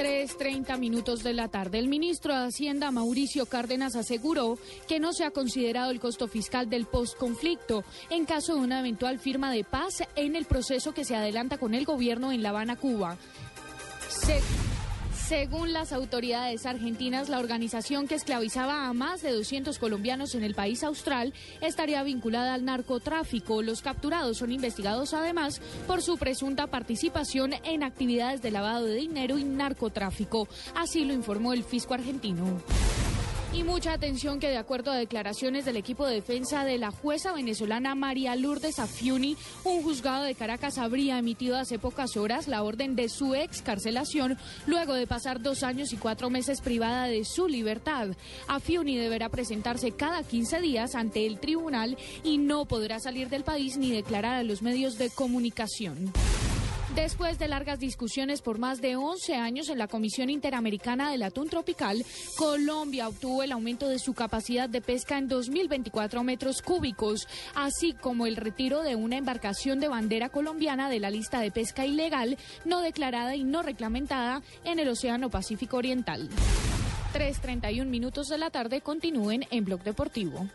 3.30 minutos de la tarde. El ministro de Hacienda, Mauricio Cárdenas, aseguró que no se ha considerado el costo fiscal del postconflicto en caso de una eventual firma de paz en el proceso que se adelanta con el gobierno en La Habana, Cuba. Según las autoridades argentinas, la organización que esclavizaba a más de 200 colombianos en el país austral estaría vinculada al narcotráfico. Los capturados son investigados además por su presunta participación en actividades de lavado de dinero y narcotráfico. Así lo informó el fisco argentino. Y mucha atención que de acuerdo a declaraciones del equipo de defensa de la jueza venezolana María Lourdes Afiuni, un juzgado de Caracas habría emitido hace pocas horas la orden de su excarcelación luego de pasar dos años y cuatro meses privada de su libertad. Afiuni deberá presentarse cada 15 días ante el tribunal y no podrá salir del país ni declarar a los medios de comunicación. Después de largas discusiones por más de 11 años en la Comisión Interamericana del Atún Tropical, Colombia obtuvo el aumento de su capacidad de pesca en 2.024 metros cúbicos, así como el retiro de una embarcación de bandera colombiana de la lista de pesca ilegal, no declarada y no reglamentada en el Océano Pacífico Oriental. 3.31 minutos de la tarde continúen en Blog Deportivo.